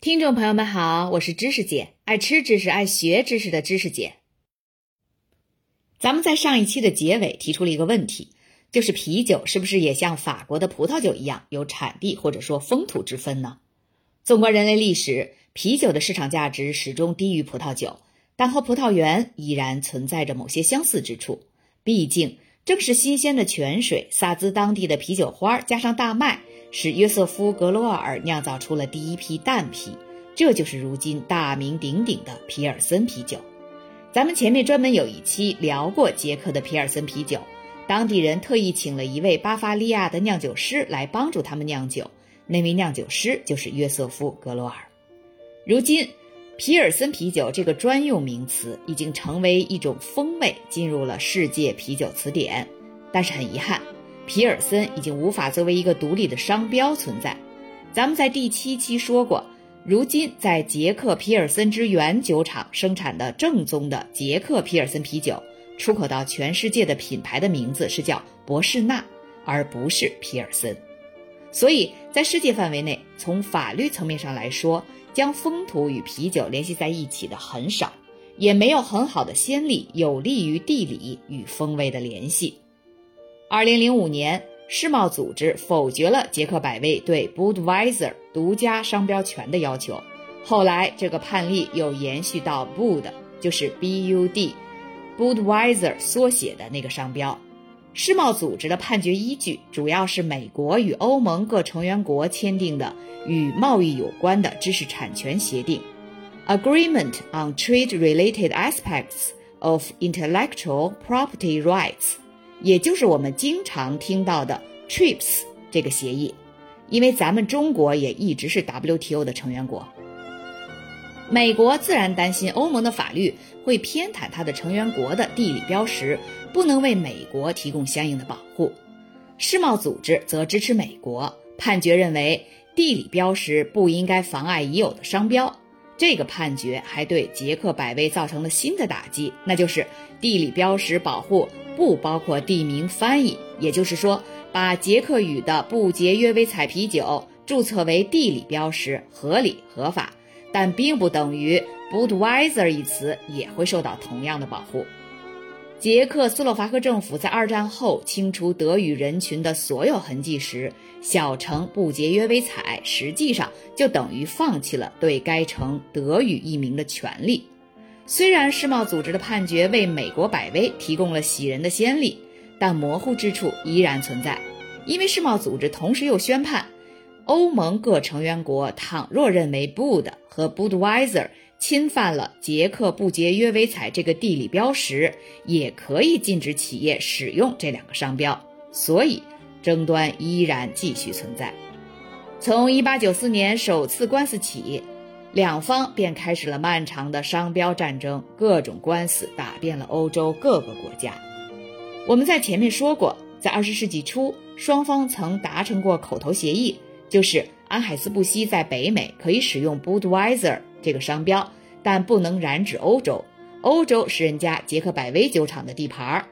听众朋友们好，我是知识姐，爱吃知识、爱学知识的知识姐。咱们在上一期的结尾提出了一个问题，就是啤酒是不是也像法国的葡萄酒一样有产地或者说风土之分呢？纵观人类历史，啤酒的市场价值始终低于葡萄酒，但和葡萄园依然存在着某些相似之处。毕竟，正是新鲜的泉水、萨兹当地的啤酒花加上大麦。使约瑟夫·格罗尔酿造出了第一批淡啤，这就是如今大名鼎鼎的皮尔森啤酒。咱们前面专门有一期聊过捷克的皮尔森啤酒，当地人特意请了一位巴伐利亚的酿酒师来帮助他们酿酒，那位酿酒师就是约瑟夫·格罗尔。如今，皮尔森啤酒这个专用名词已经成为一种风味，进入了世界啤酒词典。但是很遗憾。皮尔森已经无法作为一个独立的商标存在。咱们在第七期说过，如今在捷克皮尔森之源酒厂生产的正宗的捷克皮尔森啤酒，出口到全世界的品牌的名字是叫博士纳，而不是皮尔森。所以在世界范围内，从法律层面上来说，将风土与啤酒联系在一起的很少，也没有很好的先例有利于地理与风味的联系。二零零五年，世贸组织否决了捷克百威对 Budweiser 独家商标权的要求。后来，这个判例又延续到 Bud，就是 B-U-D，Budweiser 缩写的那个商标。世贸组织的判决依据主要是美国与欧盟各成员国签订的与贸易有关的知识产权协定 （Agreement on Trade-related Aspects of Intellectual Property Rights）。也就是我们经常听到的 TRIPS 这个协议，因为咱们中国也一直是 WTO 的成员国。美国自然担心欧盟的法律会偏袒它的成员国的地理标识，不能为美国提供相应的保护。世贸组织则支持美国，判决认为地理标识不应该妨碍已有的商标。这个判决还对捷克百威造成了新的打击，那就是地理标识保护不包括地名翻译，也就是说，把捷克语的不节约威彩啤酒注册为地理标识合理合法，但并不等于 Budweiser 一词也会受到同样的保护。捷克斯洛伐克政府在二战后清除德语人群的所有痕迹时，小城不节约威彩实际上就等于放弃了对该城德语译名的权利。虽然世贸组织的判决为美国百威提供了喜人的先例，但模糊之处依然存在，因为世贸组织同时又宣判，欧盟各成员国倘若认为 Bud 和 Budweiser。侵犯了捷克不节约维采这个地理标识，也可以禁止企业使用这两个商标，所以争端依然继续存在。从1894年首次官司起，两方便开始了漫长的商标战争，各种官司打遍了欧洲各个国家。我们在前面说过，在20世纪初，双方曾达成过口头协议，就是安海斯布希在北美可以使用 Budweiser。这个商标，但不能染指欧洲。欧洲是人家捷克百威酒厂的地盘儿。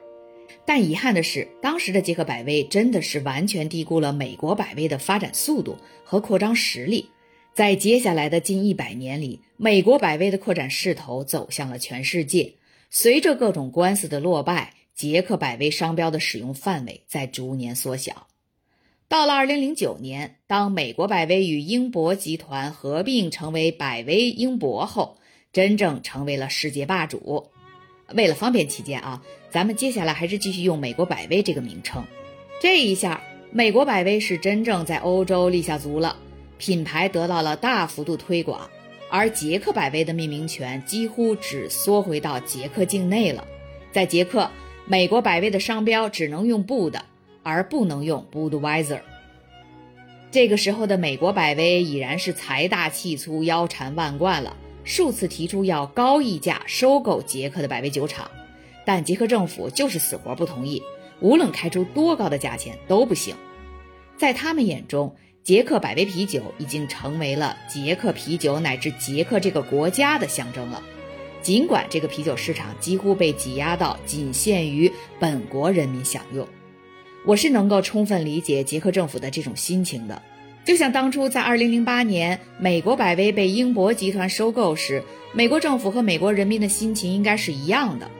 但遗憾的是，当时的捷克百威真的是完全低估了美国百威的发展速度和扩张实力。在接下来的近一百年里，美国百威的扩展势头走向了全世界。随着各种官司的落败，捷克百威商标的使用范围在逐年缩小。到了二零零九年，当美国百威与英博集团合并成为百威英博后，真正成为了世界霸主。为了方便起见啊，咱们接下来还是继续用美国百威这个名称。这一下，美国百威是真正在欧洲立下足了，品牌得到了大幅度推广，而捷克百威的命名权几乎只缩回到捷克境内了。在捷克，美国百威的商标只能用布的。而不能用 Budweiser。这个时候的美国百威已然是财大气粗、腰缠万贯了，数次提出要高溢价收购捷克的百威酒厂，但捷克政府就是死活不同意，无论开出多高的价钱都不行。在他们眼中，捷克百威啤酒已经成为了捷克啤酒乃至捷克这个国家的象征了，尽管这个啤酒市场几乎被挤压到仅限于本国人民享用。我是能够充分理解捷克政府的这种心情的。就像当初在2008年美国百威被英博集团收购时，美国政府和美国人民的心情应该是一样的。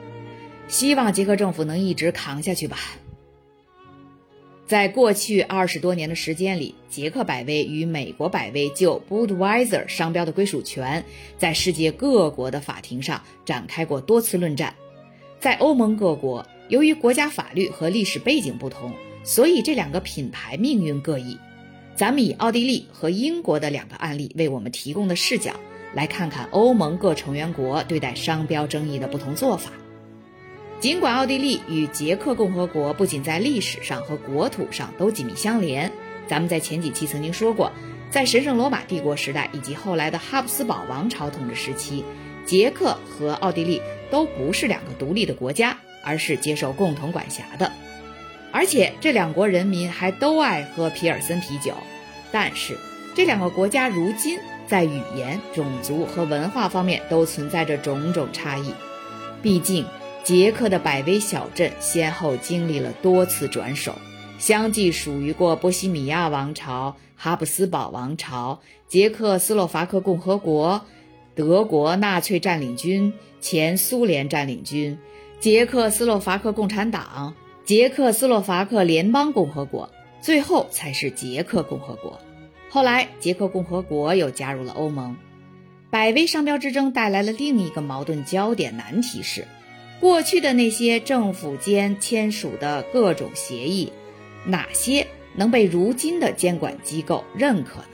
希望捷克政府能一直扛下去吧。在过去二十多年的时间里，捷克百威与美国百威就 Budweiser 商标的归属权，在世界各国的法庭上展开过多次论战。在欧盟各国，由于国家法律和历史背景不同，所以这两个品牌命运各异。咱们以奥地利和英国的两个案例为我们提供的视角，来看看欧盟各成员国对待商标争议的不同做法。尽管奥地利与捷克共和国不仅在历史上和国土上都紧密相连，咱们在前几期曾经说过，在神圣罗马帝国时代以及后来的哈布斯堡王朝统治时期，捷克和奥地利都不是两个独立的国家，而是接受共同管辖的。而且这两国人民还都爱喝皮尔森啤酒。但是这两个国家如今在语言、种族和文化方面都存在着种种差异，毕竟。捷克的百威小镇先后经历了多次转手，相继属于过波西米亚王朝、哈布斯堡王朝、捷克斯洛伐克共和国、德国纳粹占领军、前苏联占领军、捷克斯洛伐克共产党、捷克斯洛伐克联邦共和国，最后才是捷克共和国。后来，捷克共和国又加入了欧盟。百威商标之争带来了另一个矛盾焦点难题是。过去的那些政府间签署的各种协议，哪些能被如今的监管机构认可呢？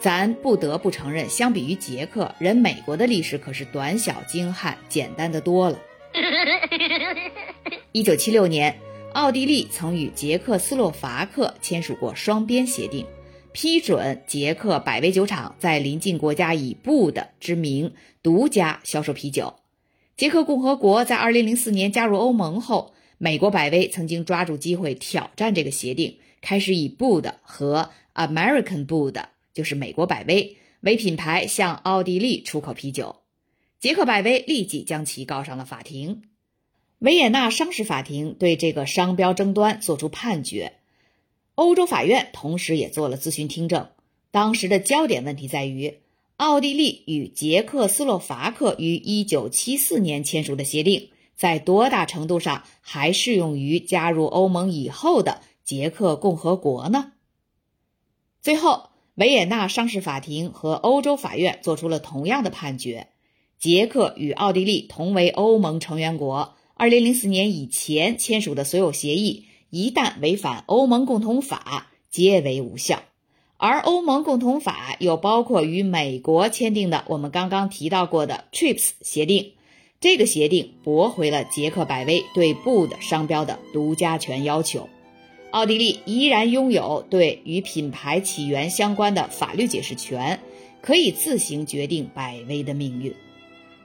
咱不得不承认，相比于捷克人，美国的历史可是短小精悍、简单的多了。一九七六年，奥地利曾与捷克斯洛伐克签署过双边协定，批准捷克百威酒厂在邻近国家以布”的之名独家销售啤酒。捷克共和国在2004年加入欧盟后，美国百威曾经抓住机会挑战这个协定，开始以 Bud 和 American Bud，就是美国百威为品牌向奥地利出口啤酒。捷克百威立即将其告上了法庭。维也纳商事法庭对这个商标争端作出判决，欧洲法院同时也做了咨询听证。当时的焦点问题在于。奥地利与捷克斯洛伐克于1974年签署的协定，在多大程度上还适用于加入欧盟以后的捷克共和国呢？最后，维也纳商事法庭和欧洲法院做出了同样的判决：捷克与奥地利同为欧盟成员国，2004年以前签署的所有协议，一旦违反欧盟共同法，皆为无效。而欧盟共同法又包括与美国签订的我们刚刚提到过的 TRIPS 协定，这个协定驳回了捷克百威对 Bud 商标的独家权要求，奥地利依然拥有对与品牌起源相关的法律解释权，可以自行决定百威的命运。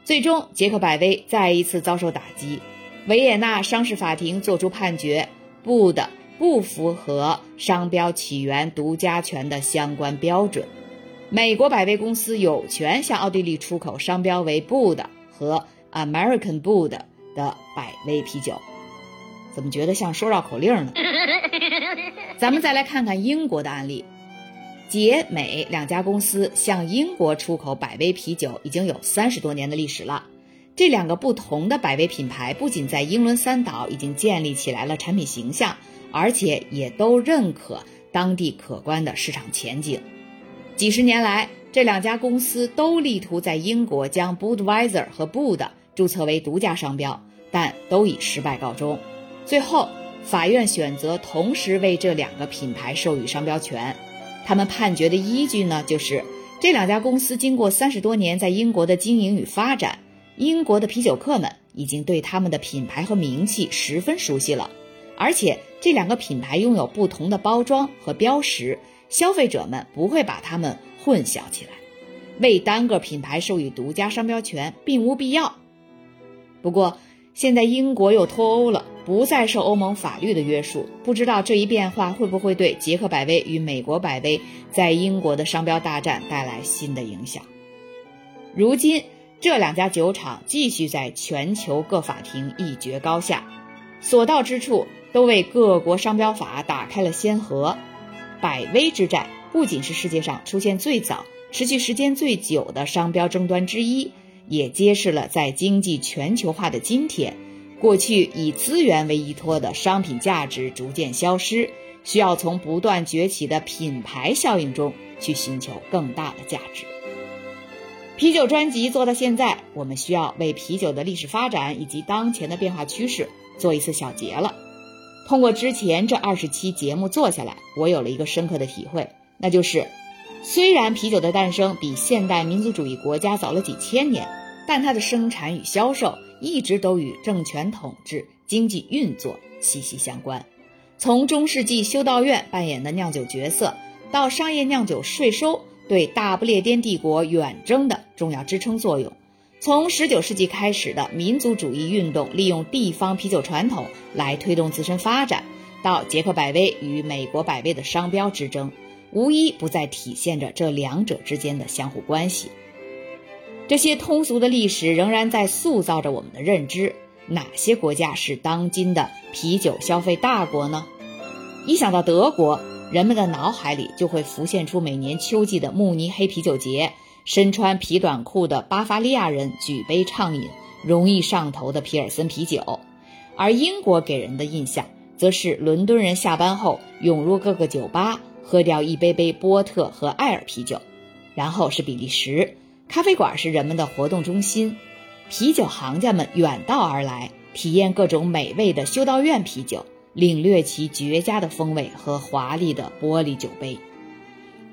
最终，捷克百威再一次遭受打击，维也纳商事法庭作出判决，Bud。不符合商标起源独家权的相关标准，美国百威公司有权向奥地利出口商标为 Bud 和 American Bud 的百威啤酒。怎么觉得像说绕口令呢？咱们再来看看英国的案例，捷美两家公司向英国出口百威啤酒已经有三十多年的历史了。这两个不同的百威品牌不仅在英伦三岛已经建立起来了产品形象。而且也都认可当地可观的市场前景。几十年来，这两家公司都力图在英国将 Budweiser 和 Bud 注册为独家商标，但都以失败告终。最后，法院选择同时为这两个品牌授予商标权。他们判决的依据呢，就是这两家公司经过三十多年在英国的经营与发展，英国的啤酒客们已经对他们的品牌和名气十分熟悉了。而且这两个品牌拥有不同的包装和标识，消费者们不会把它们混淆起来。为单个品牌授予独家商标权并无必要。不过，现在英国又脱欧了，不再受欧盟法律的约束，不知道这一变化会不会对捷克百威与美国百威在英国的商标大战带来新的影响。如今，这两家酒厂继续在全球各法庭一决高下，所到之处。都为各国商标法打开了先河，百威之战不仅是世界上出现最早、持续时间最久的商标争端之一，也揭示了在经济全球化的今天，过去以资源为依托的商品价值逐渐消失，需要从不断崛起的品牌效应中去寻求更大的价值。啤酒专辑做到现在，我们需要为啤酒的历史发展以及当前的变化趋势做一次小结了。通过之前这二十期节目做下来，我有了一个深刻的体会，那就是，虽然啤酒的诞生比现代民族主义国家早了几千年，但它的生产与销售一直都与政权统治、经济运作息息相关。从中世纪修道院扮演的酿酒角色，到商业酿酒税收。对大不列颠帝国远征的重要支撑作用，从19世纪开始的民族主义运动利用地方啤酒传统来推动自身发展，到捷克百威与美国百威的商标之争，无一不在体现着这两者之间的相互关系。这些通俗的历史仍然在塑造着我们的认知：哪些国家是当今的啤酒消费大国呢？一想到德国。人们的脑海里就会浮现出每年秋季的慕尼黑啤酒节，身穿皮短裤的巴伐利亚人举杯畅饮容易上头的皮尔森啤酒，而英国给人的印象则是伦敦人下班后涌入各个酒吧，喝掉一杯杯波特和艾尔啤酒，然后是比利时，咖啡馆是人们的活动中心，啤酒行家们远道而来，体验各种美味的修道院啤酒。领略其绝佳的风味和华丽的玻璃酒杯。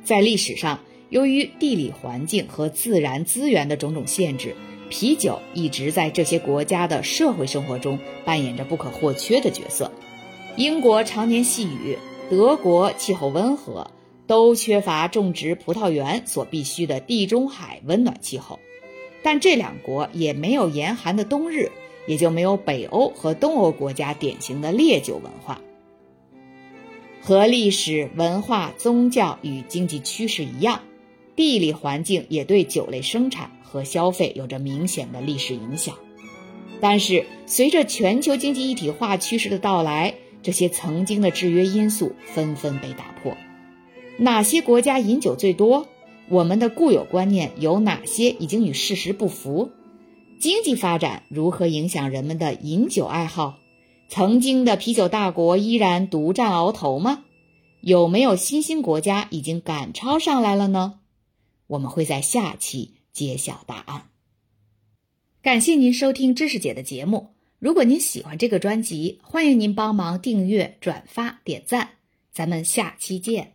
在历史上，由于地理环境和自然资源的种种限制，啤酒一直在这些国家的社会生活中扮演着不可或缺的角色。英国常年细雨，德国气候温和，都缺乏种植葡萄园所必需的地中海温暖气候，但这两国也没有严寒的冬日。也就没有北欧和东欧国家典型的烈酒文化。和历史文化、宗教与经济趋势一样，地理环境也对酒类生产和消费有着明显的历史影响。但是，随着全球经济一体化趋势的到来，这些曾经的制约因素纷纷被打破。哪些国家饮酒最多？我们的固有观念有哪些已经与事实不符？经济发展如何影响人们的饮酒爱好？曾经的啤酒大国依然独占鳌头吗？有没有新兴国家已经赶超上来了呢？我们会在下期揭晓答案。感谢您收听知识姐的节目。如果您喜欢这个专辑，欢迎您帮忙订阅、转发、点赞。咱们下期见。